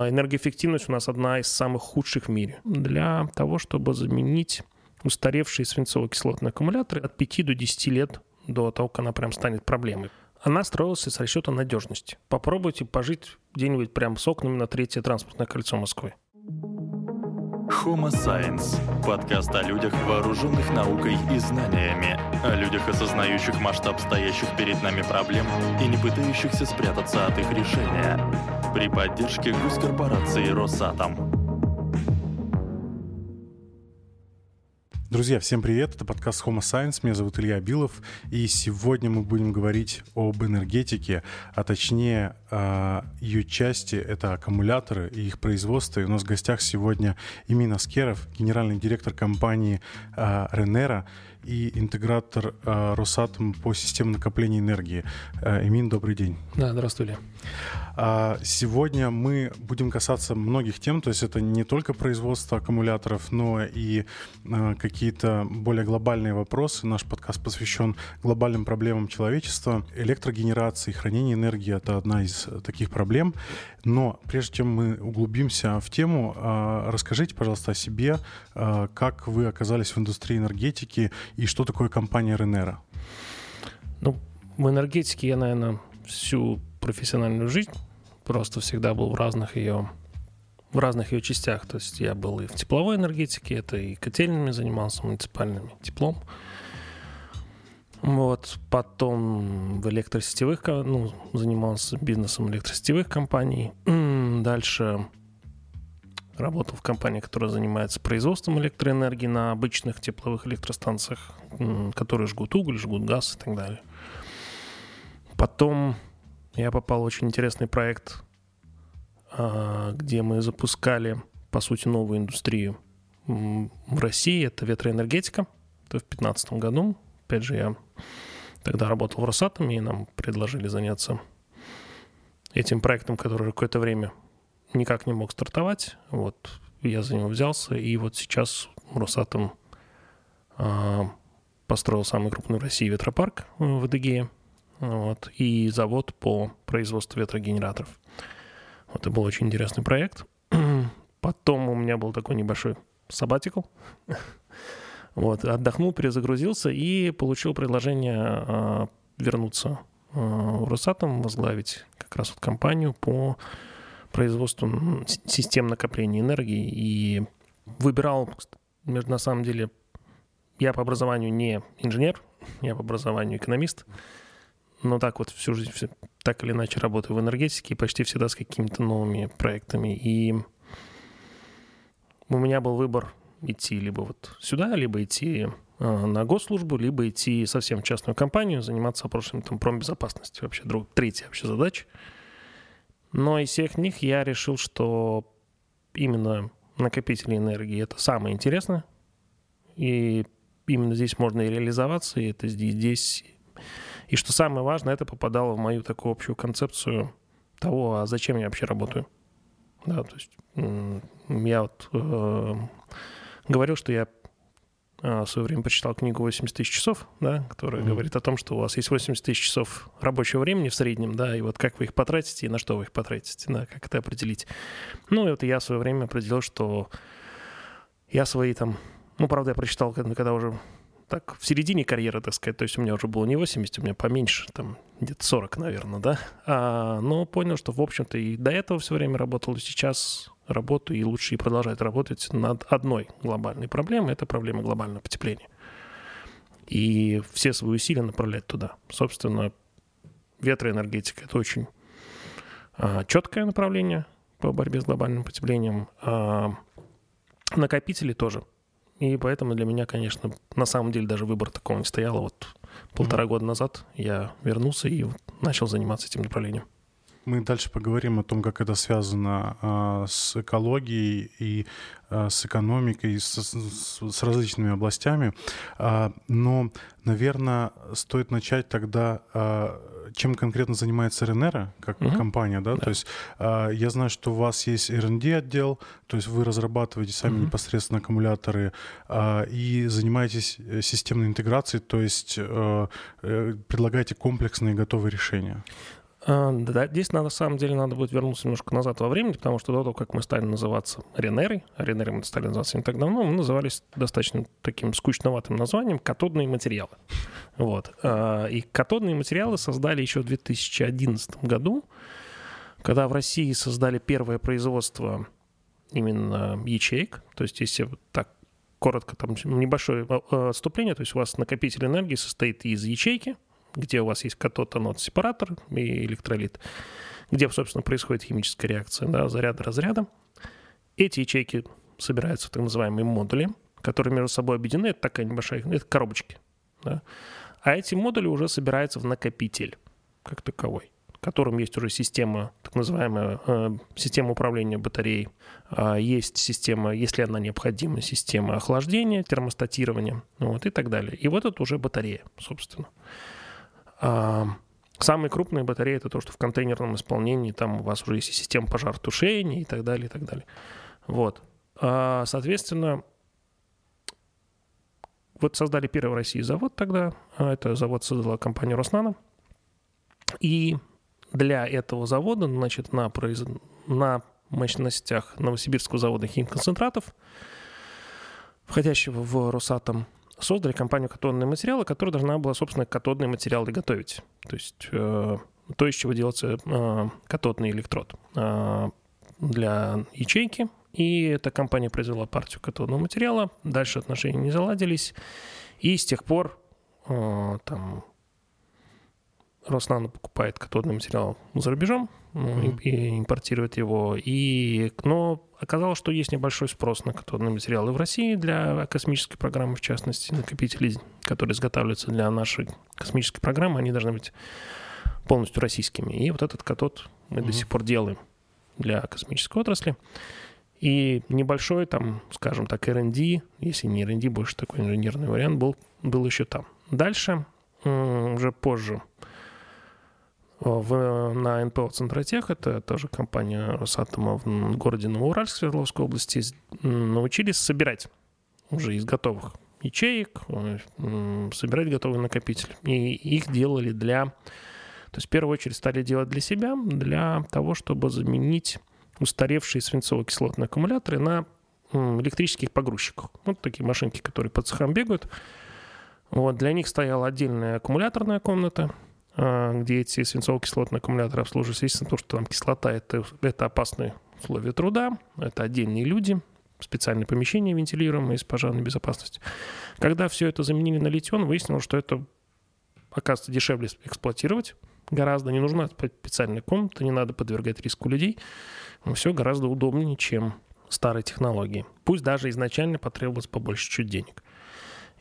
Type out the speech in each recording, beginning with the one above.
Энергоэффективность у нас одна из самых худших в мире. Для того, чтобы заменить устаревшие свинцово-кислотные аккумуляторы от 5 до 10 лет до того, как она прям станет проблемой. Она строилась с расчета надежности. Попробуйте пожить где-нибудь прям с окнами на третье транспортное кольцо Москвы. Homo Science – подкаст о людях, вооруженных наукой и знаниями, о людях, осознающих масштаб стоящих перед нами проблем и не пытающихся спрятаться от их решения. При поддержке госкорпорации «Росатом». Друзья, всем привет! Это подкаст Homo Science. Меня зовут Илья Билов. И сегодня мы будем говорить об энергетике, а точнее ее части. Это аккумуляторы и их производство. И у нас в гостях сегодня Имин Аскеров, генеральный директор компании э, Ренера и интегратор э, Росатом по системе накопления энергии. Э, Эмин, добрый день. Да, здравствуй, Илья. А, сегодня мы будем касаться многих тем, то есть это не только производство аккумуляторов, но и а, какие-то более глобальные вопросы. Наш подкаст посвящен глобальным проблемам человечества. Электрогенерация и хранение энергии — это одна из таких проблем. Но прежде чем мы углубимся в тему, а, расскажите, пожалуйста, о себе, как вы оказались в индустрии энергетики и что такое компания Ренера. Ну, в энергетике я, наверное, всю профессиональную жизнь просто всегда был в разных ее в разных ее частях. То есть я был и в тепловой энергетике, это и котельными занимался, муниципальными теплом. Вот. Потом в электросетевых, ну, занимался бизнесом электросетевых компаний. Дальше работал в компании, которая занимается производством электроэнергии на обычных тепловых электростанциях, которые жгут уголь, жгут газ и так далее. Потом я попал в очень интересный проект а, где мы запускали, по сути, новую индустрию в России. Это ветроэнергетика. Это в 2015 году. Опять же, я тогда работал в Росатоме, и нам предложили заняться этим проектом, который какое-то время никак не мог стартовать. Вот я за него взялся, и вот сейчас Росатом а, построил самый крупный в России ветропарк в Адыгее. Вот, и завод по производству ветрогенераторов. Это был очень интересный проект. Потом у меня был такой небольшой сабатикл. Вот, отдохнул, перезагрузился и получил предложение э, вернуться э, в Росатом, возглавить как раз вот компанию по производству систем накопления энергии. И выбирал, на самом деле, я по образованию не инженер, я по образованию экономист но так вот всю жизнь так или иначе работаю в энергетике и почти всегда с какими-то новыми проектами. И у меня был выбор идти либо вот сюда, либо идти э, на госслужбу, либо идти совсем в частную компанию, заниматься вопросами там промбезопасности. Вообще друг, третья вообще задача. Но из всех них я решил, что именно накопители энергии — это самое интересное. И именно здесь можно и реализоваться, и это здесь, здесь и что самое важное, это попадало в мою такую общую концепцию того, а зачем я вообще работаю. Да, то есть я вот э, говорил, что я в свое время прочитал книгу «80 тысяч часов», да, которая mm-hmm. говорит о том, что у вас есть 80 тысяч часов рабочего времени в среднем, да, и вот как вы их потратите и на что вы их потратите, да, как это определить. Ну, и вот я в свое время определил, что я свои там, ну, правда, я прочитал, когда уже так в середине карьеры, так сказать, то есть у меня уже было не 80, у меня поменьше, там где-то 40, наверное, да, а, но понял, что, в общем-то, и до этого все время работал, и сейчас работаю, и лучше и продолжать работать над одной глобальной проблемой, это проблема глобального потепления. И все свои усилия направлять туда. Собственно, ветроэнергетика — это очень а, четкое направление по борьбе с глобальным потеплением. А, накопители тоже — и поэтому для меня, конечно, на самом деле даже выбор такого не стояло. Вот полтора mm-hmm. года назад я вернулся и начал заниматься этим направлением. Мы дальше поговорим о том, как это связано а, с экологией и а, с экономикой, с, с, с различными областями. А, но, наверное, стоит начать тогда, чем конкретно занимается РНР, как угу. компания, да? да? То есть я знаю, что у вас есть R&D отдел, то есть вы разрабатываете сами угу. непосредственно аккумуляторы и занимаетесь э, системной интеграцией, то есть а, предлагаете комплексные готовые решения. А, да, здесь на самом деле надо будет вернуться немножко назад во времени, потому что до того, как мы стали называться Ренерой, Ренерой мы стали называться не так давно, мы назывались достаточно таким скучноватым названием «катодные материалы». Вот. А, и катодные материалы создали еще в 2011 году, когда в России создали первое производство именно ячеек, то есть если так коротко, там небольшое а, отступление, то есть у вас накопитель энергии состоит из ячейки – где у вас есть катод, анод, сепаратор и электролит, где, собственно, происходит химическая реакция, да, заряда разряда. Эти ячейки собираются в так называемые модули, которые между собой объединены. Это такая небольшая, это коробочки. Да? А эти модули уже собираются в накопитель как таковой, в котором есть уже система, так называемая э, система управления батареей, э, есть система, если она необходима, система охлаждения, термостатирования, вот, и так далее. И вот это уже батарея, собственно. Самые крупные батареи это то, что в контейнерном исполнении там у вас уже есть система пожаротушения и так далее, и так далее. Вот. А, соответственно, вот создали первый в России завод тогда. А, это завод создала компания Роснано. И для этого завода, значит, на, произ... на мощностях Новосибирского завода химконцентратов, входящего в Росатом, создали компанию «Катодные материалы», которая должна была, собственно, катодные материалы готовить. То есть э, то, из чего делается э, катодный электрод э, для ячейки. И эта компания произвела партию катодного материала. Дальше отношения не заладились. И с тех пор э, там Роснано покупает катодный материал за рубежом mm-hmm. и импортирует его. И, но оказалось, что есть небольшой спрос на катодные материалы в России для космической программы, в частности, накопители, которые изготавливаются для нашей космической программы, они должны быть полностью российскими. И вот этот катод мы mm-hmm. до сих пор делаем для космической отрасли. И небольшой там, скажем так, R&D, если не R&D, больше такой инженерный вариант был, был еще там. Дальше, уже позже, в, на НПО «Центротех», это тоже компания Росатома в городе Новоуральск Свердловской области, научились собирать уже из готовых ячеек, собирать готовый накопитель. И их делали для... То есть в первую очередь стали делать для себя, для того, чтобы заменить устаревшие свинцово-кислотные аккумуляторы на электрических погрузчиках. Вот такие машинки, которые по цехам бегают. Вот, для них стояла отдельная аккумуляторная комната, где эти свинцово-кислотные аккумуляторы обслуживаются. Естественно, то, что там кислота это, – это опасные условия труда, это отдельные люди, специальные помещения вентилируемые с пожарной безопасностью. Когда все это заменили на литион, выяснилось, что это, оказывается, дешевле эксплуатировать гораздо. Не нужна специальная комната, не надо подвергать риску людей. Все гораздо удобнее, чем старые технологии. Пусть даже изначально потребовалось побольше чуть денег.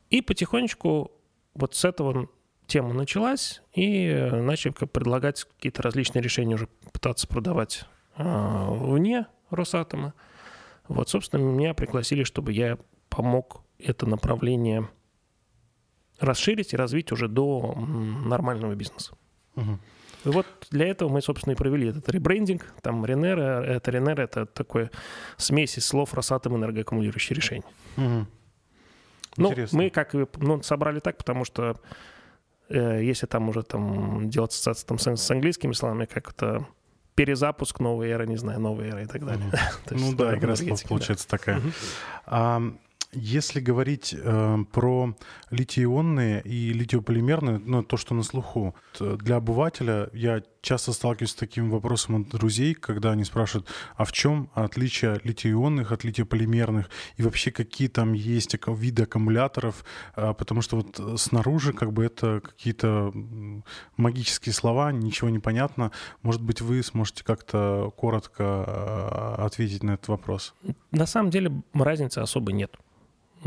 И потихонечку вот с этого тема началась, и э, начали предлагать какие-то различные решения уже пытаться продавать а, вне Росатома. Вот, собственно, меня пригласили, чтобы я помог это направление расширить и развить уже до нормального бизнеса. Угу. И вот для этого мы, собственно, и провели этот ребрендинг. Там Ренера, это Ренера, это такое смесь из слов Росатом энергоаккумулирующие решения. Угу. Ну, мы как ну, собрали так, потому что если там уже там делать ассоциацию там, с, с английскими словами, как это перезапуск новой эры, не знаю, новой эры и так далее. Mm-hmm. ну да, игра получается да. такая. Mm-hmm. А, если говорить э, про литий-ионные и литиополимерные, ну, то, что на слуху, для обывателя я часто сталкиваюсь с таким вопросом от друзей, когда они спрашивают, а в чем отличие литий-ионных от литиополимерных и вообще какие там есть виды аккумуляторов, э, потому что вот снаружи как бы это какие-то магические слова, ничего не понятно. Может быть, вы сможете как-то коротко э, ответить на этот вопрос? На самом деле разницы особо нет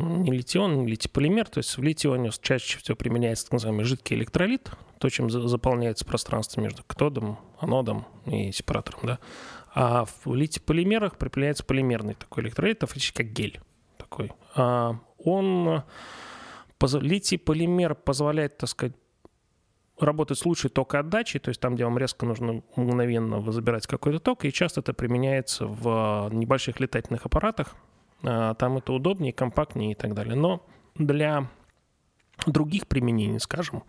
не литион, не литиполимер. То есть в литионе чаще всего применяется так называемый жидкий электролит, то, чем заполняется пространство между катодом, анодом и сепаратором. Да? А в литиполимерах применяется полимерный такой электролит, это фактически как гель такой. А он, литий-полимер позволяет, так сказать, работать с лучшей токоотдачей, то есть там, где вам резко нужно мгновенно забирать какой-то ток, и часто это применяется в небольших летательных аппаратах, а, там это удобнее, компактнее и так далее. Но для других применений, скажем,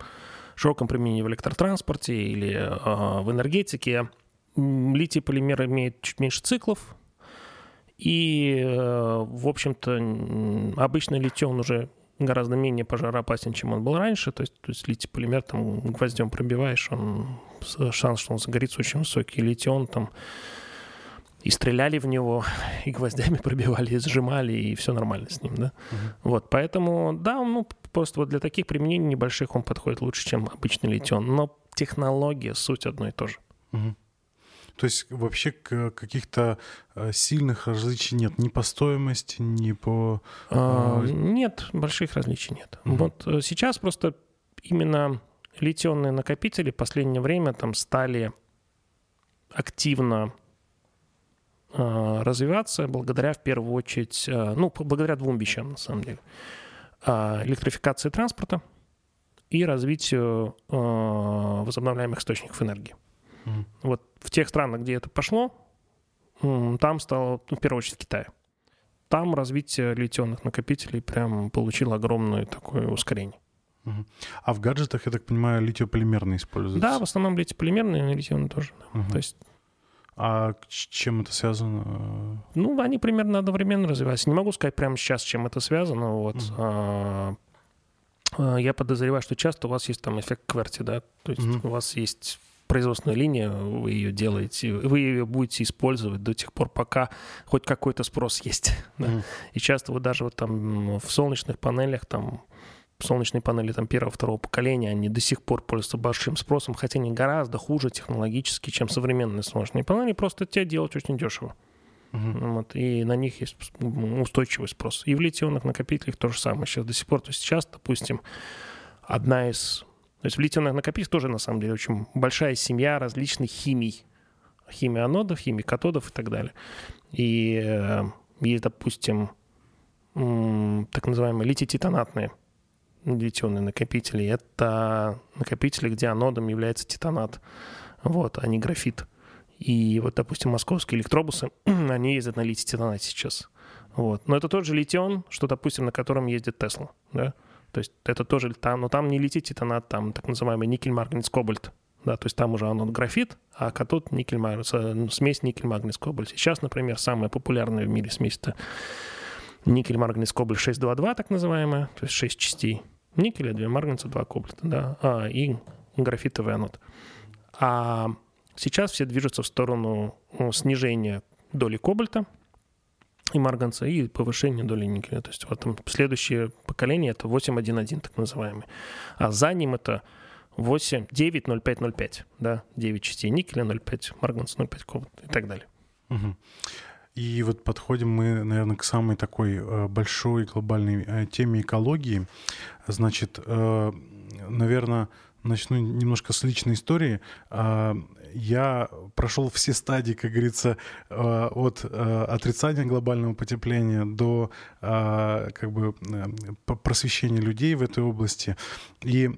широком применении в электротранспорте или э, в энергетике. Литий-полимер имеет чуть меньше циклов, и, э, в общем-то, обычный литий, он уже гораздо менее пожароопасен, чем он был раньше. То есть, то есть литий-полимер там гвоздем пробиваешь, он, шанс, что он загорится, очень высокий. Литий, там и стреляли в него, и гвоздями пробивали, и сжимали, и все нормально с ним, да. Uh-huh. Вот, поэтому, да, ну, просто вот для таких применений небольших он подходит лучше, чем обычный литион. Но технология, суть одно и то же. Uh-huh. То есть вообще каких-то э, сильных различий нет ни по стоимости, ни по... А, э, нет, больших различий нет. Uh-huh. Вот э, сейчас просто именно литионные накопители в последнее время там стали активно развиваться благодаря, в первую очередь, э, ну, благодаря двум вещам, на самом деле. А, электрификации транспорта и развитию возобновляемых источников энергии. Mm. Вот в тех странах, где это пошло, там стало, ну, в первую очередь, в Китае. Там развитие литионных накопителей прям получило огромное такое ускорение. А в гаджетах, я так понимаю, литиополимерные используются? Да, в основном литиополимерные, литионные тоже. Да. Uh-huh. То есть а с чем это связано? Ну, они примерно одновременно развиваются. Не могу сказать прямо сейчас, чем это связано. Вот. Mm-hmm. А, я подозреваю, что часто у вас есть там эффект кверти, да? То есть mm-hmm. у вас есть производственная линия, вы ее делаете, вы ее будете использовать до тех пор, пока хоть какой-то спрос есть. Да? Mm-hmm. И часто вы даже вот там в солнечных панелях там солнечные панели там первого, второго поколения, они до сих пор пользуются большим спросом, хотя они гораздо хуже технологически, чем современные солнечные панели, просто те делать очень дешево. Uh-huh. Вот, и на них есть устойчивый спрос. И в литионных накопителях то же самое сейчас до сих пор. То есть сейчас, допустим, одна из... То есть в литионных накопителях тоже, на самом деле, очень большая семья различных химий. Химия анодов, химия катодов и так далее. И э, есть, допустим, м- так называемые литий-титанатные литионные накопители. Это накопители, где анодом является титанат, вот, а не графит. И вот, допустим, московские электробусы, они ездят на литий-титанате сейчас. Вот. Но это тот же литион, что, допустим, на котором ездит Тесла. Да? То есть это тоже там, но там не литий-титанат, там так называемый никель, марганец, кобальт. Да, то есть там уже анод графит, а катод никель, ну, смесь никель, марганец, кобальт. Сейчас, например, самая популярная в мире смесь это никель, марганец, кобальт 622, так называемая, то есть 6 частей никеля, 2 марганца, 2 кобальта, да, а, и графитовый анод. А сейчас все движутся в сторону ну, снижения доли кобальта и марганца и повышения доли никеля. То есть вот там следующее поколение это 8.1.1, так называемый. А за ним это 8, 9, 0,5, 0,5, да, 9 частей никеля, 0,5 марганца, 0,5 кобальта и так далее. Угу. И вот подходим мы, наверное, к самой такой э, большой глобальной э, теме экологии. Значит, э, наверное, начну немножко с личной истории. Я прошел все стадии, как говорится, от отрицания глобального потепления до как бы просвещения людей в этой области. И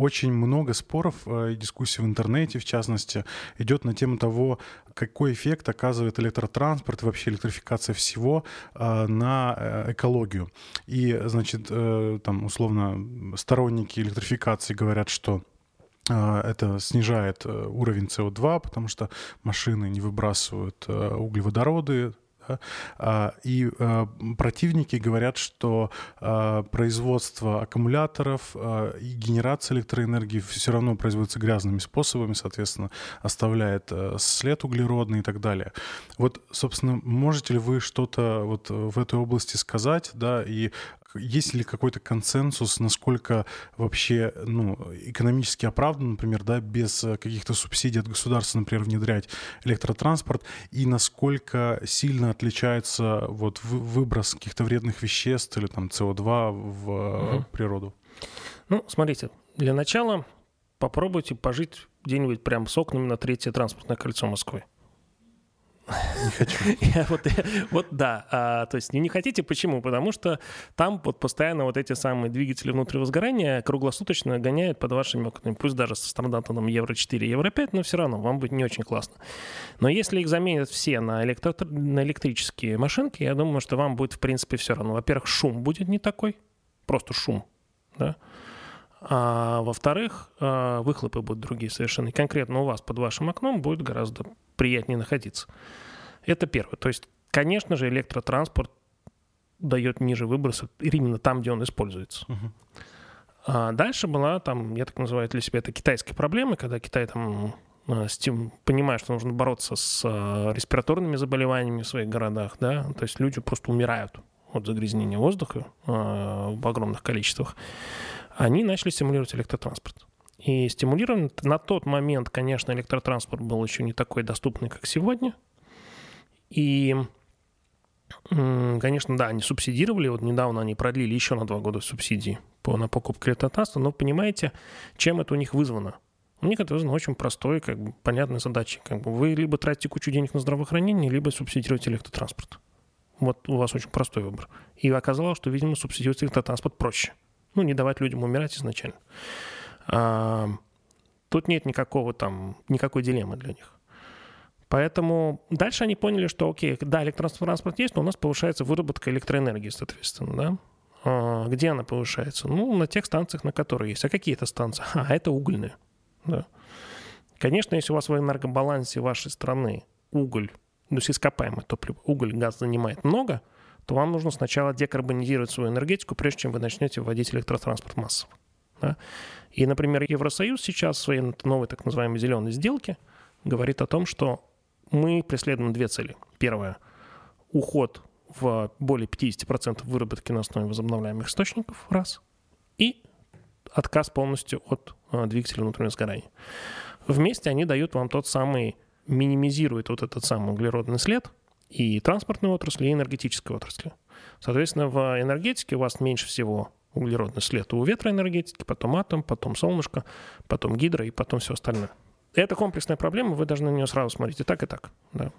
очень много споров и дискуссий в интернете, в частности, идет на тему того, какой эффект оказывает электротранспорт, вообще электрификация всего э, на э, экологию. И, значит, э, там, условно, сторонники электрификации говорят, что это снижает уровень СО2, потому что машины не выбрасывают углеводороды, а, и а, противники говорят, что а, производство аккумуляторов и генерация электроэнергии все равно производится грязными способами, соответственно, оставляет след углеродный и так далее. Вот, собственно, можете ли вы что-то вот в этой области сказать, да, и есть ли какой-то консенсус, насколько вообще ну, экономически оправданно, например, да, без э, каких-то субсидий от государства, например, внедрять электротранспорт, и насколько сильно отличается вот выброс каких-то вредных веществ или там СО2 в угу. природу? Ну, смотрите, для начала попробуйте пожить где-нибудь прям с окнами на третье транспортное кольцо Москвы. Не хочу. вот, вот да. А, то есть не, не хотите, почему? Потому что там вот постоянно вот эти самые двигатели внутреннего сгорания круглосуточно гоняют под вашими окнами. Пусть даже со стандартом Евро 4, Евро 5, но все равно вам будет не очень классно. Но если их заменят все на, электро... на электрические машинки, я думаю, что вам будет в принципе все равно. Во-первых, шум будет не такой, просто шум, да. А во-вторых, а, выхлопы будут другие совершенно. И конкретно у вас под вашим окном будет гораздо приятнее находиться. Это первое. То есть, конечно же, электротранспорт дает ниже выбросы именно там, где он используется. Uh-huh. А дальше была там, я так называю для себя, это китайские проблемы, когда Китай там а, с тем, понимая, что нужно бороться с а, респираторными заболеваниями в своих городах, да, то есть люди просто умирают от загрязнения воздуха э, в огромных количествах, они начали стимулировать электротранспорт. И стимулирован на тот момент, конечно, электротранспорт был еще не такой доступный, как сегодня. И, конечно, да, они субсидировали. Вот недавно они продлили еще на два года субсидии по, на покупку электротранспорта. Но понимаете, чем это у них вызвано? У них это вызвано очень простой, как бы, понятной задачей. Как бы вы либо тратите кучу денег на здравоохранение, либо субсидируете электротранспорт. Вот у вас очень простой выбор. И оказалось, что, видимо, субсидировать электротранспорт проще. Ну, не давать людям умирать изначально. Тут нет никакого там, никакой дилеммы для них. Поэтому дальше они поняли, что, окей, да, электротранспорт есть, но у нас повышается выработка электроэнергии, соответственно, да. А, где она повышается? Ну, на тех станциях, на которые есть. А какие это станции? А, это угольные. Да. Конечно, если у вас в энергобалансе вашей страны уголь то есть ископаемое топливо, уголь, газ занимает много, то вам нужно сначала декарбонизировать свою энергетику, прежде чем вы начнете вводить электротранспорт массово. Да? И, например, Евросоюз сейчас в своей новой так называемой зеленой сделке говорит о том, что мы преследуем две цели. Первое – уход в более 50% выработки на основе возобновляемых источников, раз, и отказ полностью от э, двигателя внутреннего сгорания. Вместе они дают вам тот самый минимизирует вот этот самый углеродный след и транспортной отрасли, и энергетической отрасли. Соответственно, в энергетике у вас меньше всего углеродный след у ветроэнергетики, потом атом, потом солнышко, потом гидро и потом все остальное. Это комплексная проблема, вы должны на нее сразу смотреть и так, и так. Да.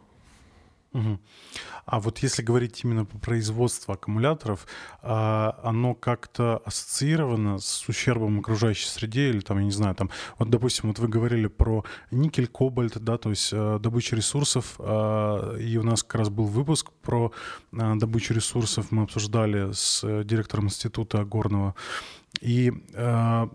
Угу. А вот если говорить именно по производству аккумуляторов, а, оно как-то ассоциировано с ущербом окружающей среде или там, я не знаю, там, вот, допустим, вот вы говорили про никель, кобальт, да, то есть э, добычу ресурсов, э, и у нас как раз был выпуск про э, добычу ресурсов, мы обсуждали с директором института горного, и э,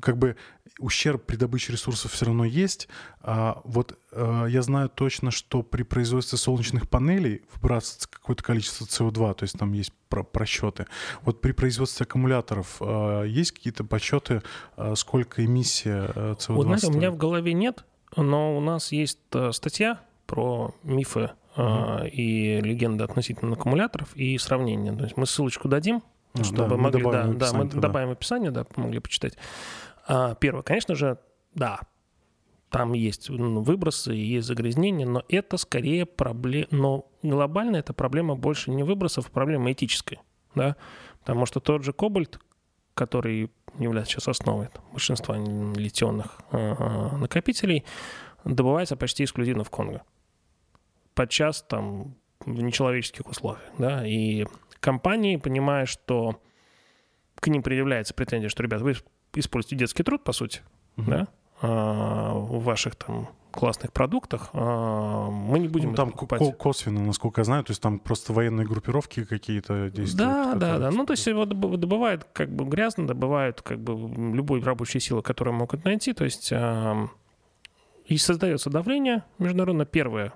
как бы ущерб при добыче ресурсов все равно есть. А вот а, я знаю точно, что при производстве солнечных панелей выбрасывается какое-то количество СО2, то есть там есть про просчеты. Вот при производстве аккумуляторов а, есть какие-то подсчеты, а, сколько эмиссия СО2? Вот знаете, у меня в голове нет, но у нас есть статья про мифы uh-huh. и легенды относительно аккумуляторов и сравнение. То есть мы ссылочку дадим, чтобы да, могли, да, да, мы добавим в описание, да, помогли почитать. А, первое, конечно же, да, там есть ну, выбросы, есть загрязнения, но это скорее проблема, но глобально эта проблема больше не выбросов, а проблема этическая, да, потому что тот же кобальт, который является сейчас основой большинства литионных э, накопителей, добывается почти эксклюзивно в Конго. Подчас там в нечеловеческих условиях, да, и компании, понимая, что к ним предъявляется претензия, что, ребят, вы используете детский труд, по сути, угу. да, а, в ваших там классных продуктах, а, мы не будем ну, там покупать. косвенно, насколько я знаю, то есть там просто военные группировки какие-то действуют. Да, да, да. Ну, то есть его добывают как бы грязно, добывают как бы любой рабочей силы, которую могут найти. То есть и создается давление международно. Первая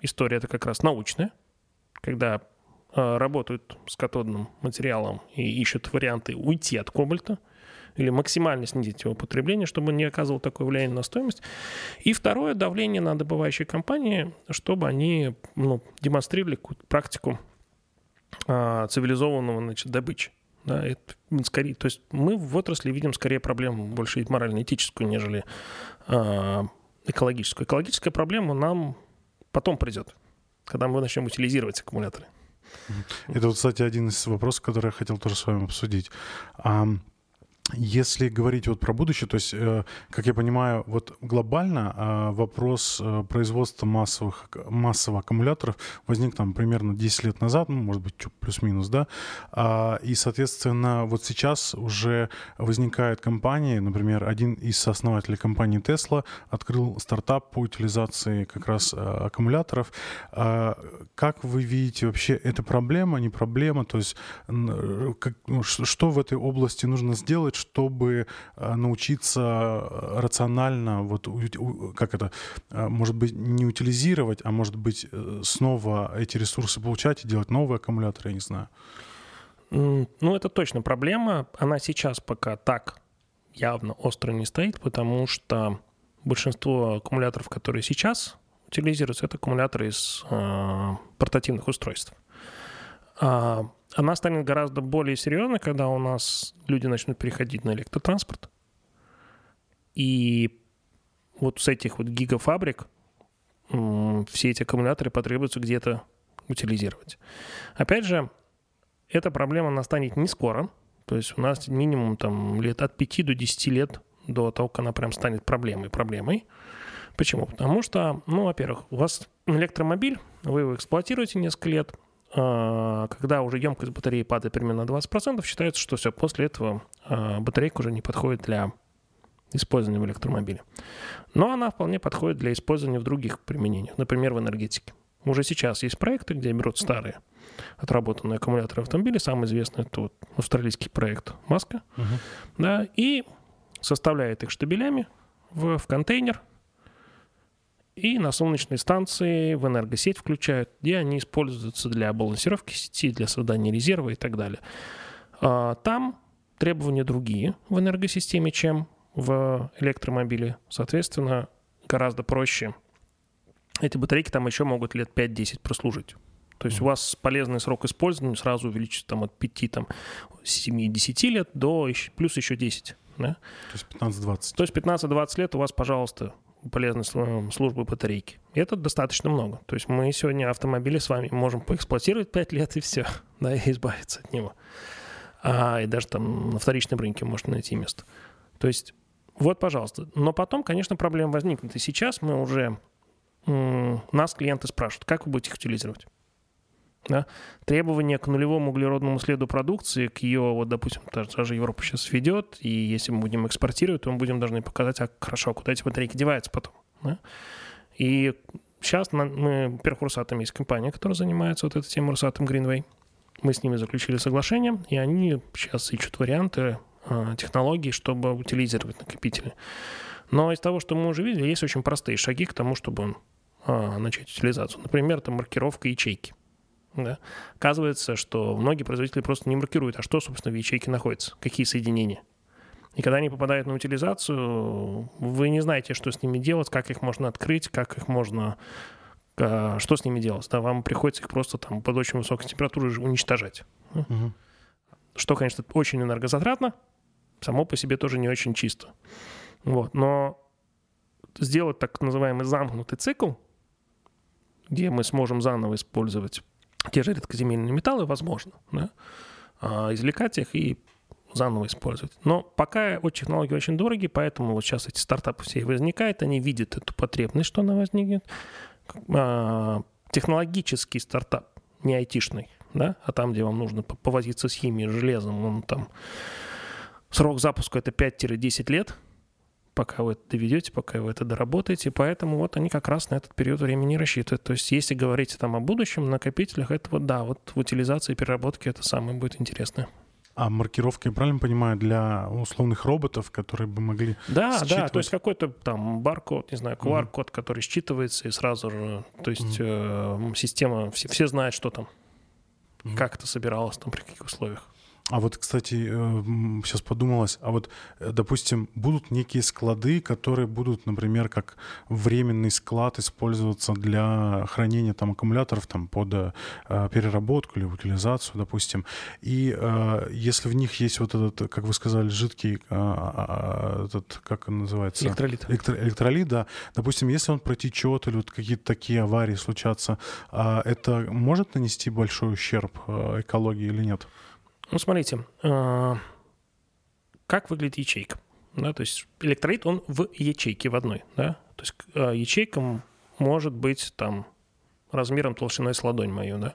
история это как раз научная, когда работают с катодным материалом и ищут варианты уйти от кобальта или максимально снизить его потребление, чтобы не оказывало такое влияние на стоимость. И второе, давление на добывающие компании, чтобы они ну, демонстрировали практику а, цивилизованного значит, добычи. Да, это скорее, то есть мы в отрасли видим скорее проблему больше морально-этическую, нежели а, экологическую. Экологическая проблема нам потом придет, когда мы начнем утилизировать аккумуляторы. Это, кстати, один из вопросов, который я хотел тоже с вами обсудить. Если говорить вот про будущее, то есть, э, как я понимаю, вот глобально э, вопрос э, производства массовых, массовых аккумуляторов возник там примерно 10 лет назад, ну, может быть, плюс-минус, да, а, и, соответственно, вот сейчас уже возникают компании, например, один из сооснователей компании Tesla открыл стартап по утилизации как раз аккумуляторов. А, как вы видите вообще, это проблема, не проблема, то есть, ну, что в этой области нужно сделать, сделать, чтобы э, научиться рационально, вот как это, может быть, не утилизировать, а может быть, снова эти ресурсы получать и делать новые аккумуляторы, я не знаю. Ну, это точно проблема. Она сейчас пока так явно остро не стоит, потому что большинство аккумуляторов, которые сейчас утилизируются, это аккумуляторы из э, портативных устройств. А, она станет гораздо более серьезной, когда у нас люди начнут переходить на электротранспорт. И вот с этих вот гигафабрик все эти аккумуляторы потребуется где-то утилизировать. Опять же, эта проблема настанет не скоро, то есть у нас минимум там лет от 5 до 10 лет до того, как она прям станет проблемой. проблемой. Почему? Потому что, ну, во-первых, у вас электромобиль, вы его эксплуатируете несколько лет, когда уже емкость батареи падает примерно на 20%, считается, что все, после этого а, батарейка уже не подходит для использования в электромобиле. Но она вполне подходит для использования в других применениях, например, в энергетике. Уже сейчас есть проекты, где берут старые отработанные аккумуляторы автомобиля. Самый известный это вот австралийский проект Маска. Uh-huh. Да, и составляет их штабелями в, в контейнер, и на солнечной станции в энергосеть включают, где они используются для балансировки сети, для создания резерва и так далее. А, там требования другие в энергосистеме, чем в электромобиле. Соответственно, гораздо проще. Эти батарейки там еще могут лет 5-10 прослужить. То есть у вас полезный срок использования сразу увеличится там, от 5, там, 7-10 лет до плюс еще 10. Да? То есть 15-20. То есть 15-20 лет у вас, пожалуйста, полезной службы батарейки. И это достаточно много. То есть мы сегодня автомобили с вами можем поэксплуатировать 5 лет и все, да, и избавиться от него. А, и даже там на вторичном рынке можно найти место. То есть вот, пожалуйста. Но потом, конечно, проблема возникнет. И сейчас мы уже... Нас клиенты спрашивают, как вы будете их утилизировать? Да? Требования к нулевому углеродному следу продукции, к ее, вот, допустим, даже Европа сейчас ведет, и если мы будем экспортировать, то мы будем должны показать, а хорошо, куда эти батарейки деваются потом. Да? И сейчас мы, во-первых, Росатом есть компания, которая занимается вот этой темой Росатом Greenway. Мы с ними заключили соглашение, и они сейчас ищут варианты э, технологий, чтобы утилизировать накопители. Но из того, что мы уже видели, есть очень простые шаги к тому, чтобы э, начать утилизацию. Например, это маркировка ячейки. Да? Оказывается, что многие производители просто не маркируют, а что, собственно, в ячейке находится, какие соединения. И когда они попадают на утилизацию, вы не знаете, что с ними делать, как их можно открыть, как их можно... А, что с ними делать. Да? Вам приходится их просто там под очень высокой температурой уничтожать. Угу. Что, конечно, очень энергозатратно, само по себе тоже не очень чисто. Вот. Но сделать так называемый замкнутый цикл, где мы сможем заново использовать те же редкоземельные металлы, возможно, да, а, извлекать их и заново использовать. Но пока технологии очень дорогие, поэтому вот сейчас эти стартапы все возникают, они видят эту потребность, что она возникнет. А, технологический стартап, не айтишный, да, а там, где вам нужно повозиться с химией, железом, он там срок запуска это 5-10 лет – пока вы это доведете, пока вы это доработаете. Поэтому вот они как раз на этот период времени рассчитывают. То есть если говорить там о будущем накопителях, это вот да, вот в утилизации и переработке это самое будет интересное. А маркировка, я правильно понимаю, для условных роботов, которые бы могли Да, да, то есть какой-то там баркод, не знаю, QR-код, mm-hmm. который считывается и сразу же, то есть mm-hmm. э, система, все, все знают, что там, mm-hmm. как это собиралось, там, при каких условиях. А вот, кстати, сейчас э, подумалось, а вот, э, допустим, будут некие склады, которые будут, например, как временный склад использоваться для хранения там аккумуляторов там под э, переработку или утилизацию, допустим. И если в них есть вот этот, как вы сказали, жидкий, этот, как он называется? Электролит. Электро, электролит, да. Допустим, если он протечет или вот какие-то такие аварии случатся, э, это может нанести большой ущерб экологии или нет? Ну, смотрите, э, как выглядит ячейка. Да, то есть электролит, он в ячейке в одной. Да? То есть э, ячейка может быть там размером толщиной с ладонь мою, да,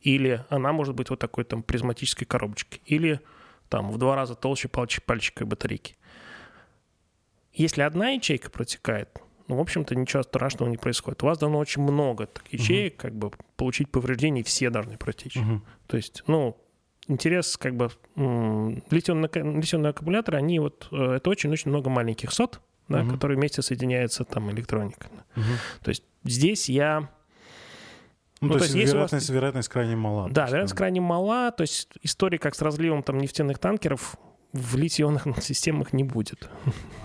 или она может быть вот такой там призматической коробочкой, или там в два раза толще пальчик, пальчика батарейки. Если одна ячейка протекает, ну, в общем-то, ничего страшного не происходит. У вас давно очень много таких ячеек, угу. как бы получить повреждения все должны протечь. Угу. То есть, ну, интерес как бы литионные аккумуляторы, они вот, э, это очень-очень много маленьких сот, да, угу. которые вместе соединяются там электроникой. Угу. То есть здесь я... Ну, ну, то, то есть, есть вероятность, вас... вероятность крайне мала. Да, вероятность крайне мала. То есть история как с разливом там нефтяных танкеров в литионных системах не будет.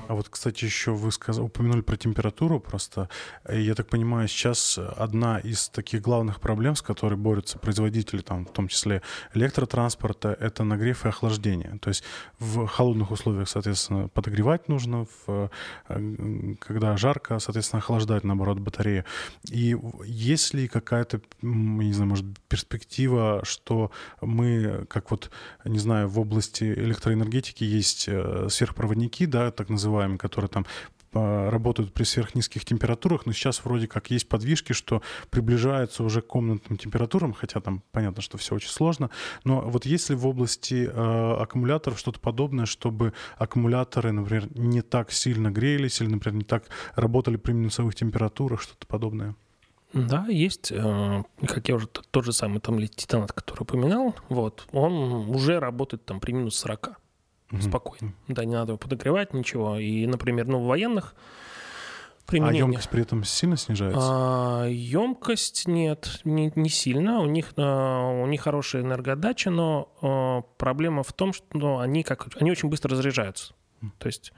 А вот, кстати, еще вы сказ... упомянули про температуру просто. Я так понимаю, сейчас одна из таких главных проблем, с которой борются производители, там, в том числе электротранспорта, это нагрев и охлаждение. То есть в холодных условиях, соответственно, подогревать нужно, в... Э, когда жарко, соответственно, охлаждать, наоборот, батарею. И есть ли какая-то, не знаю, может, перспектива, что мы, как вот, не знаю, в области электроэнергетики есть э, сверхпроводники, да, так называемые, называемые, которые там а, работают при сверхнизких температурах, но сейчас вроде как есть подвижки, что приближаются уже к комнатным температурам, хотя там понятно, что все очень сложно. Но вот если в области э, аккумуляторов что-то подобное, чтобы аккумуляторы, например, не так сильно грелись или, например, не так работали при минусовых температурах, что-то подобное? Да, есть, э, как я уже тот же самый там титанат, который упоминал, вот, он уже работает там при минус 40 угу. спокойно. Да, не надо его подогревать, ничего. И, например, ну, в военных применениях... А емкость при этом сильно снижается? А, емкость нет, не, не сильно. У них, а, у них хорошая энергодача, но а, проблема в том, что ну, они, как, они очень быстро разряжаются. То есть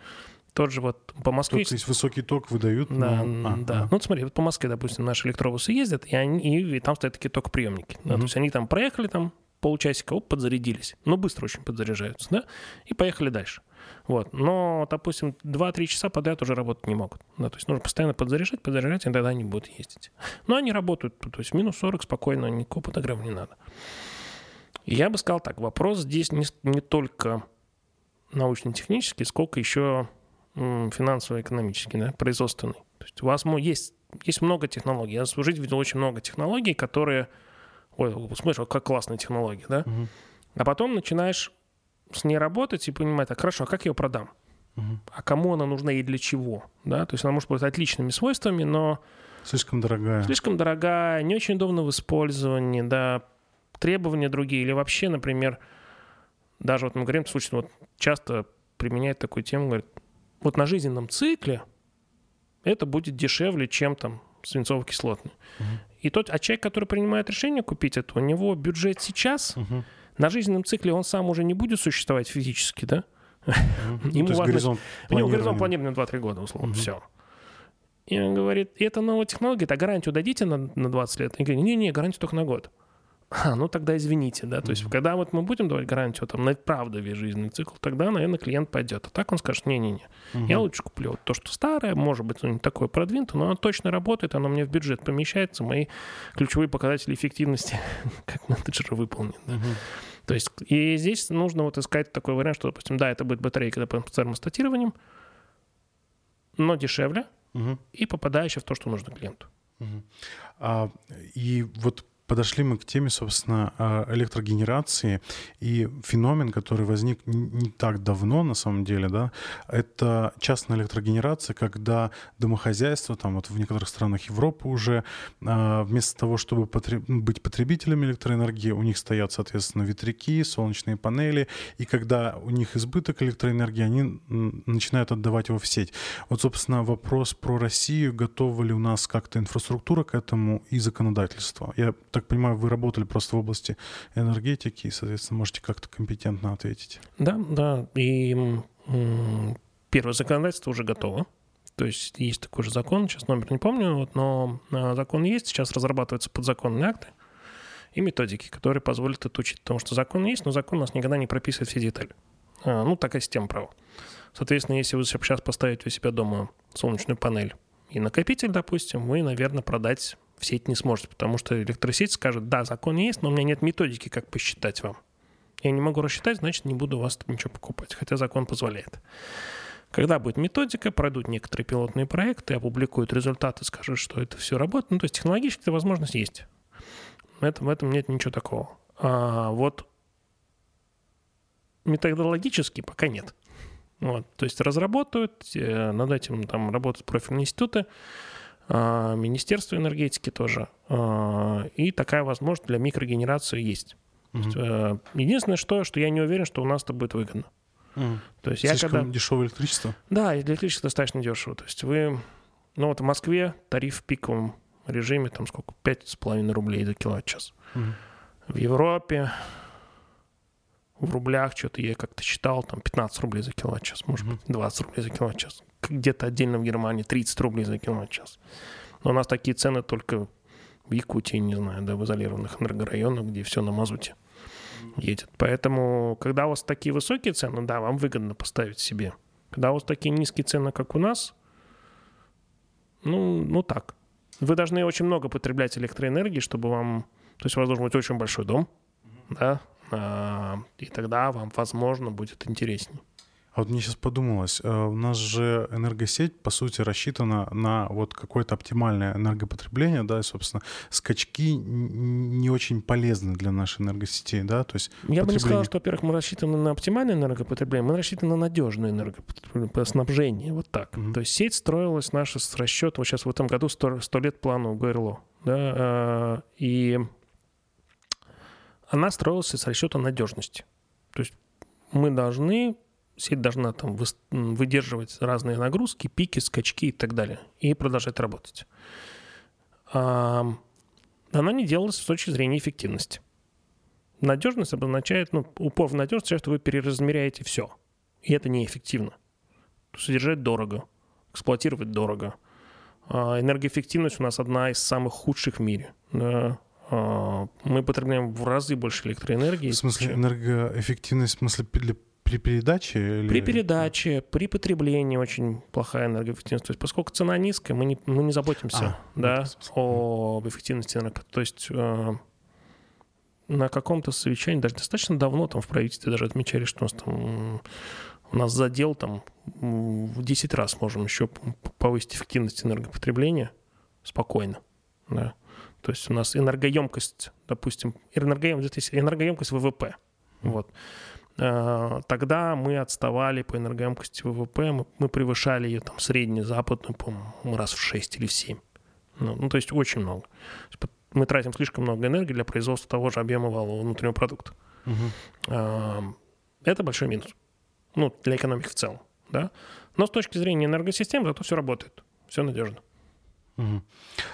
тот же вот по Москве... То есть высокий ток выдают? Да, но... а, да. А. Ну, смотри, вот по Москве, допустим, наши электробусы ездят, и, они, и, и там стоят такие токоприемники. Да, То есть они там проехали там полчасика, оп, подзарядились. Но быстро очень подзаряжаются, да, и поехали дальше. Вот. Но, допустим, 2-3 часа подряд уже работать не могут. Да, то есть нужно постоянно подзаряжать, подзаряжать, и тогда они будут ездить. Но они работают, то есть минус 40 спокойно, никакого подогрева не надо. Я бы сказал так, вопрос здесь не, не только научно-технический, сколько еще финансово-экономический, да, производственный. То есть у вас есть, есть много технологий. Я служить видел очень много технологий, которые ой, смотришь, вот как классная технология, да? Угу. А потом начинаешь с ней работать и понимать, так, хорошо, а как я ее продам? Угу. А кому она нужна и для чего? Да? То есть она может быть отличными свойствами, но... Слишком дорогая. Слишком дорогая, не очень удобна в использовании, да, требования другие. Или вообще, например, даже вот мы говорим, слушай, вот часто применяют такую тему, говорят, вот на жизненном цикле это будет дешевле, чем там свинцово-кислотный. Угу. И тот, а человек, который принимает решение купить это, у него бюджет сейчас, угу. на жизненном цикле он сам уже не будет существовать физически, да? Угу. Ему важно, горизонт у него горизонт планирования 2-3 года, условно, угу. все. И он говорит, это новая технология, а гарантию дадите на, на 20 лет? И говорит, не-не, гарантию только на год. А, ну тогда извините, да. То есть, когда вот мы будем давать гарантию там, на правда весь жизненный цикл, тогда, наверное, клиент пойдет. А так он скажет: не-не-не, угу. я лучше куплю вот то, что старое, может быть, оно не такое продвинутое, но оно точно работает, оно мне в бюджет помещается, мои ключевые показатели эффективности как менеджера выполнены. Да. Угу. То есть, и здесь нужно вот искать такой вариант, что, допустим, да, это будет батарейка допустим, с термостатированием, но дешевле угу. и попадающая в то, что нужно клиенту. Угу. А, и вот подошли мы к теме, собственно, а, электрогенерации. И феномен, который возник не так давно, на самом деле, да, это частная электрогенерация, когда домохозяйство, там вот в некоторых странах Европы уже, а, вместо того, чтобы потреб... быть потребителями электроэнергии, у них стоят, соответственно, ветряки, солнечные панели, и когда у них избыток электроэнергии, они начинают отдавать его в сеть. Вот, собственно, вопрос про Россию, готова ли у нас как-то инфраструктура к этому и законодательство. Я так понимаю, вы работали просто в области энергетики и, соответственно, можете как-то компетентно ответить. Да, да. И первое законодательство уже готово. То есть есть такой же закон, сейчас номер не помню, вот, но а, закон есть, сейчас разрабатываются подзаконные акты и методики, которые позволят это учить. Потому что закон есть, но закон у нас никогда не прописывает все детали. А, ну, такая система права. Соответственно, если вы сейчас поставите у себя дома солнечную панель и накопитель, допустим, вы, наверное, продать в сеть не сможете, потому что электросеть скажет, да, закон есть, но у меня нет методики, как посчитать вам. Я не могу рассчитать, значит, не буду у вас ничего покупать, хотя закон позволяет. Когда будет методика, пройдут некоторые пилотные проекты, опубликуют результаты, скажут, что это все работает. Ну, то есть технологически возможность есть. В в этом нет ничего такого. А вот методологически пока нет. Вот, то есть разработают, э, над этим там работают профильные институты, Министерство энергетики тоже. А, и такая возможность для микрогенерации есть. Угу. Единственное, что, что я не уверен, что у нас это будет выгодно. Угу. То есть Слишком я когда... дешевое электричество? Да, электричество достаточно дешево. То есть вы... Ну вот в Москве тариф в пиковом режиме там сколько? 5,5 рублей за киловатт-час. Угу. В Европе в рублях что-то я как-то читал, там 15 рублей за киловатт-час, может быть, 20 рублей за киловатт-час. Где-то отдельно в Германии 30 рублей за киловатт-час. Но у нас такие цены только в Якутии, не знаю, да, в изолированных энергорайонах, где все на мазуте едет. Поэтому, когда у вас такие высокие цены, да, вам выгодно поставить себе. Когда у вас такие низкие цены, как у нас, ну, ну так. Вы должны очень много потреблять электроэнергии, чтобы вам... То есть у вас должен быть очень большой дом, да, а, и тогда вам, возможно, будет интересней. А вот мне сейчас подумалось, э, у нас же энергосеть, по сути, рассчитана на вот какое-то оптимальное энергопотребление, да, и, собственно, скачки не очень полезны для нашей энергосети, да, то есть... Я бы не сказал, что, во-первых, мы рассчитаны на оптимальное энергопотребление, мы рассчитаны на надежное энергоснабжение, вот так. Mm-hmm. То есть сеть строилась наша с расчетом, вот сейчас в этом году 100, 100 лет плану ГРЛО, да, а, и она строилась с расчета надежности. То есть мы должны сеть должна там выдерживать разные нагрузки, пики, скачки и так далее, и продолжать работать. Она не делалась с точки зрения эффективности. Надежность обозначает, ну, упор в надежность, что вы переразмеряете все. И это неэффективно. Содержать дорого, эксплуатировать дорого. А энергоэффективность у нас одна из самых худших в мире. А, мы потребляем в разы больше электроэнергии. В смысле, энергоэффективность, в смысле, для при передаче? Или... При передаче, при потреблении очень плохая энергоэффективность. То есть поскольку цена низкая, мы не, мы не заботимся а, да, о эффективности энерго. То есть э, на каком-то совещании, даже достаточно давно там в правительстве даже отмечали, что у нас там у нас задел там в 10 раз можем еще повысить эффективность энергопотребления спокойно. Да. То есть у нас энергоемкость, допустим, энергоемкость, энергоемкость ВВП. Вот. Э, тогда мы отставали по энергоемкости ВВП, мы, превышали ее там среднюю западную, по-моему, раз в 6 или в 7. Ну, ну, то есть очень много. Мы тратим слишком много энергии для производства того же объема валового внутреннего продукта. Угу. Это большой минус. Ну, для экономики в целом. Да? Но с точки зрения энергосистемы зато все работает. Все надежно. Угу.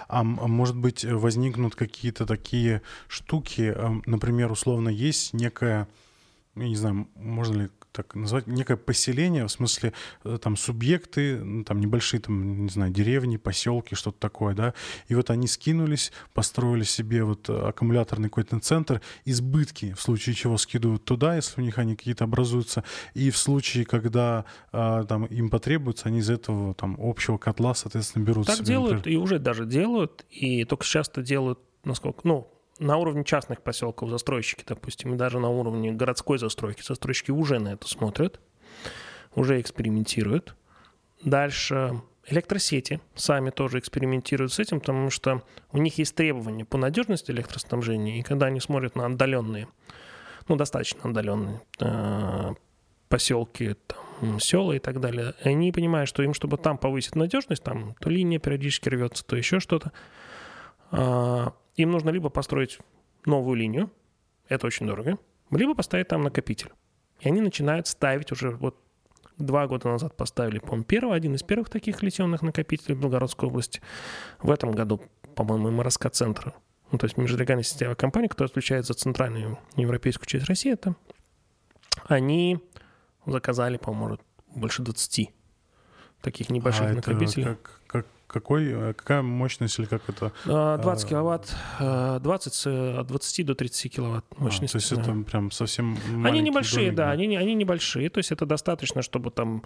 А, а может быть возникнут какие-то такие штуки, например, условно есть некая я не знаю, можно ли так назвать, некое поселение, в смысле э, там субъекты, там небольшие, там, не знаю, деревни, поселки, что-то такое, да, и вот они скинулись, построили себе вот аккумуляторный какой-то центр, избытки, в случае чего скидывают туда, если у них они какие-то образуются, и в случае, когда а, там им потребуется, они из этого там общего котла, соответственно, берут Так себе, делают, например. и уже даже делают, и только часто делают, насколько, ну, на уровне частных поселков застройщики, допустим, и даже на уровне городской застройки застройщики уже на это смотрят, уже экспериментируют. Дальше электросети сами тоже экспериментируют с этим, потому что у них есть требования по надежности электроснабжения, и когда они смотрят на отдаленные, ну, достаточно отдаленные э, поселки, там, села и так далее, они понимают, что им, чтобы там повысить надежность, там то линия периодически рвется, то еще что-то, а, им нужно либо построить новую линию, это очень дорого, либо поставить там накопитель. И они начинают ставить уже вот два года назад поставили, по-моему, первый, один из первых таких литионных накопителей в Белгородской области. В этом году, по-моему, МРСК центра, ну, то есть межрегиональная система компании, которая отвечает за центральную европейскую часть России, это они заказали, по-моему, больше 20 таких небольших а накопителей. как, как какой, э, какая мощность или как это? 20 а, киловатт, 20, э, от 20 до 30 киловатт мощности. А, то есть это прям совсем Они небольшие, домик, да, Они, они небольшие, то есть это достаточно, чтобы там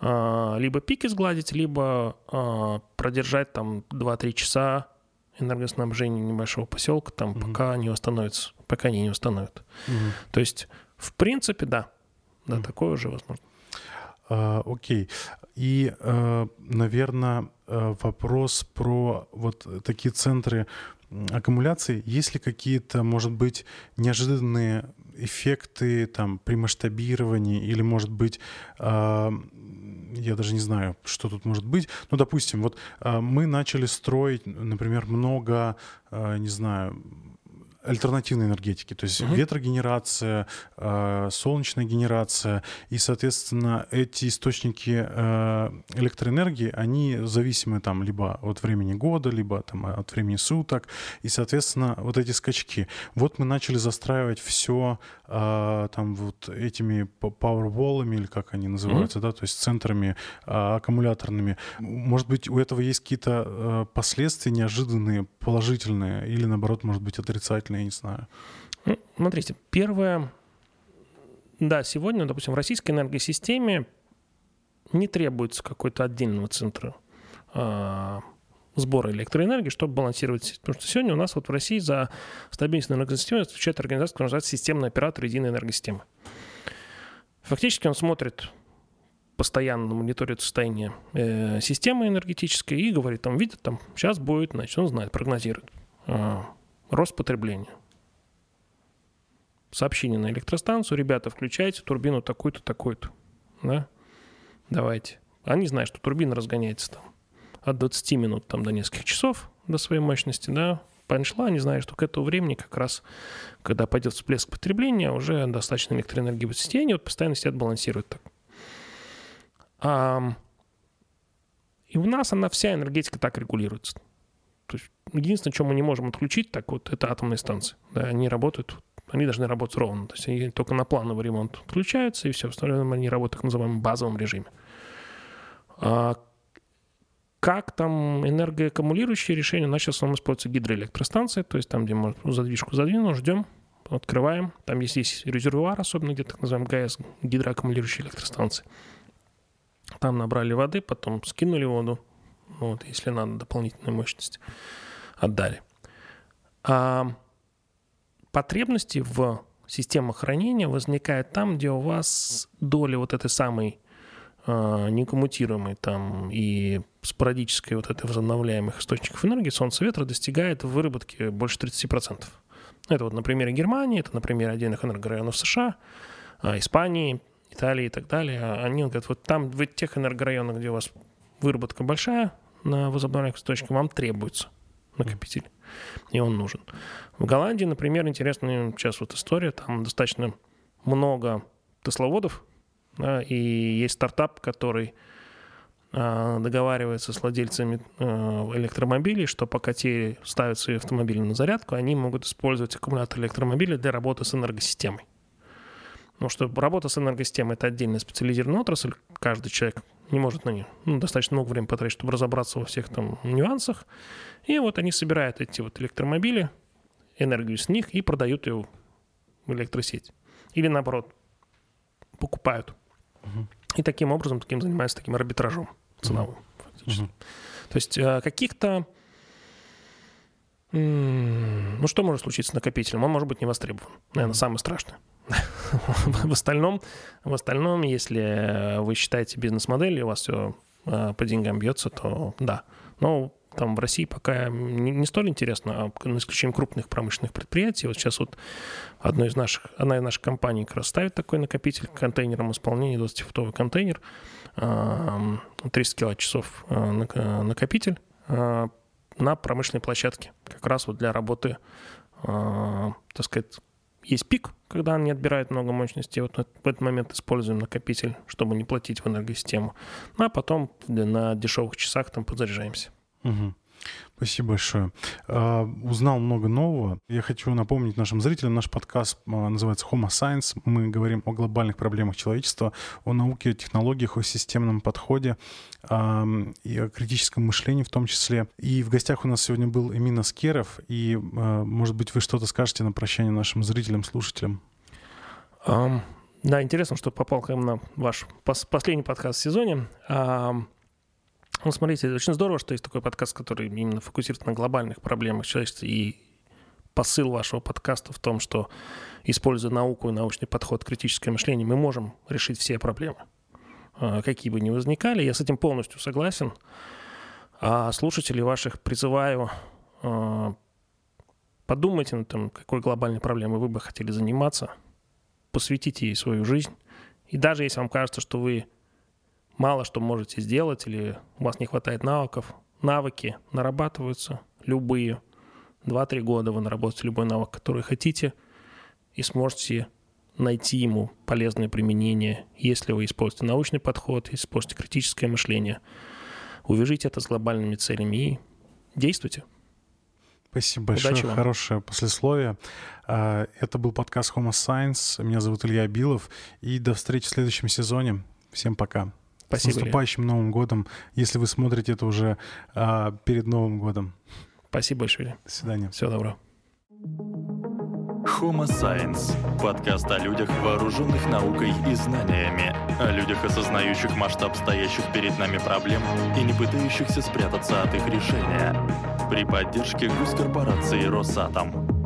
а, либо пики сгладить, либо а, продержать там 2-3 часа энергоснабжения небольшого поселка, там, угу. пока не восстановится, пока они не восстановят. Угу. То есть, в принципе, да, да, угу. такое уже возможно. А, окей. И, э, наверное, э, вопрос про вот такие центры аккумуляции. Есть ли какие-то, может быть, неожиданные эффекты там при масштабировании или, может быть, э, я даже не знаю, что тут может быть. Ну, допустим, вот мы начали строить, например, много, не знаю, альтернативной энергетики, то есть угу. ветрогенерация, э, солнечная генерация, и, соответственно, эти источники э, электроэнергии, они зависимы там либо от времени года, либо там от времени суток, и, соответственно, вот эти скачки. Вот мы начали застраивать все э, там вот этими пауэрволами, или как они называются, угу. да, то есть центрами э, аккумуляторными. Может быть, у этого есть какие-то э, последствия неожиданные, положительные, или наоборот, может быть, отрицательные, я не знаю. Ну, смотрите, первое, да, сегодня, допустим, в российской энергосистеме не требуется какой-то отдельного центра а, сбора электроэнергии, чтобы балансировать. Потому что сегодня у нас вот в России за стабильность энергосистемы отвечает организация, которая называется системный оператор единой энергосистемы. Фактически он смотрит постоянно мониторит состояние э, системы энергетической и говорит, там, видит, там, сейчас будет, значит, он знает, прогнозирует э, рост потребления. Сообщение на электростанцию, ребята, включайте турбину такую-то, такую-то, да, давайте. Они знают, что турбина разгоняется там от 20 минут там, до нескольких часов до своей мощности, да, пошла, они знают, что к этому времени как раз, когда пойдет всплеск потребления, уже достаточно электроэнергии в системе, вот постоянно сидят, балансируют так. А, и у нас она вся энергетика так регулируется. То есть единственное, что мы не можем отключить, так вот, это атомные станции. Да, они работают, они должны работать ровно. То есть они только на плановый ремонт отключаются, и все остальное они работают в так называемом базовом режиме. А как там энергоаккумулирующие решения, у нас сейчас в основном используются гидроэлектростанции, то есть там, где мы задвижку задвинул, ждем, открываем. Там есть, есть резервуар, особенно где так называемый ГАЭС, гидроаккумулирующие электростанции. Там набрали воды, потом скинули воду, вот, если надо, дополнительную мощность отдали. А потребности в системах хранения возникают там, где у вас доля вот этой самой э, некоммутируемой там и спорадической вот этой возобновляемых источников энергии, солнца, ветра, достигает в выработке больше 30%. Это вот на примере Германии, это на примере отдельных энергорайонов США, Испании, Италии и так далее, а они говорят, вот там, в тех энергорайонах, где у вас выработка большая на возобновляемых источниках, вам требуется накопитель, и он нужен. В Голландии, например, интересная сейчас вот история, там достаточно много тесловодов, да, и есть стартап, который а, договаривается с владельцами а, электромобилей, что пока те ставят свои автомобили на зарядку, они могут использовать аккумулятор электромобиля для работы с энергосистемой. Потому что работа с энергосистемой – это отдельная специализированная отрасль. Каждый человек не может на нее ну, достаточно много времени потратить, чтобы разобраться во всех там нюансах. И вот они собирают эти вот электромобили, энергию с них и продают ее в электросеть. Или наоборот, покупают. Угу. И таким образом, таким занимаются таким арбитражом ценовым. Угу. Фактически. Угу. То есть э, каких-то ну, что может случиться с накопителем? Он может быть не востребован. Наверное, самое страшное. в остальном, в остальном, если вы считаете бизнес-модель, и у вас все а, по деньгам бьется, то да. Но там в России пока не, не столь интересно, а на исключение крупных промышленных предприятий. Вот сейчас вот одно из наших, одна из наших компаний как раз ставит такой накопитель контейнером исполнения, 20-футовый контейнер, 300 киловатт-часов а, накопитель на промышленной площадке, как раз вот для работы, так сказать, есть пик, когда они отбирают много мощности. Вот в этот момент используем накопитель, чтобы не платить в энергосистему. Ну, а потом на дешевых часах там подзаряжаемся. Угу. Спасибо большое. Uh, узнал много нового. Я хочу напомнить нашим зрителям, наш подкаст uh, называется Homo Science. Мы говорим о глобальных проблемах человечества, о науке, о технологиях, о системном подходе uh, и о критическом мышлении в том числе. И в гостях у нас сегодня был Эмин Аскеров. И, может быть, вы что-то скажете на прощание нашим зрителям, слушателям? Um, да, интересно, что попал к нам на ваш пос- последний подкаст в сезоне. Um, ну, смотрите, очень здорово, что есть такой подкаст, который именно фокусируется на глобальных проблемах человечества. И посыл вашего подкаста в том, что, используя науку и научный подход, критическое мышление, мы можем решить все проблемы, а, какие бы ни возникали. Я с этим полностью согласен. А слушателей ваших призываю а, подумайте над тем, какой глобальной проблемой вы бы хотели заниматься, посвятите ей свою жизнь. И даже если вам кажется, что вы мало что можете сделать или у вас не хватает навыков, навыки нарабатываются любые. 2-3 года вы наработаете любой навык, который хотите, и сможете найти ему полезное применение, если вы используете научный подход, используете критическое мышление. Увяжите это с глобальными целями и действуйте. Спасибо большое. Удачи вам. Хорошее послесловие. А, Это был подкаст Homo Science. Меня зовут Илья Билов. И до встречи в следующем сезоне. Всем пока. Спасибо, С Илья. наступающим Новым годом. Если вы смотрите это уже а, перед Новым годом. Спасибо большое. До свидания. Всего доброго. Homo Science – подкаст о людях, вооруженных наукой и знаниями, о людях, осознающих масштаб стоящих перед нами проблем и не пытающихся спрятаться от их решения. При поддержке госкорпорации «Росатом».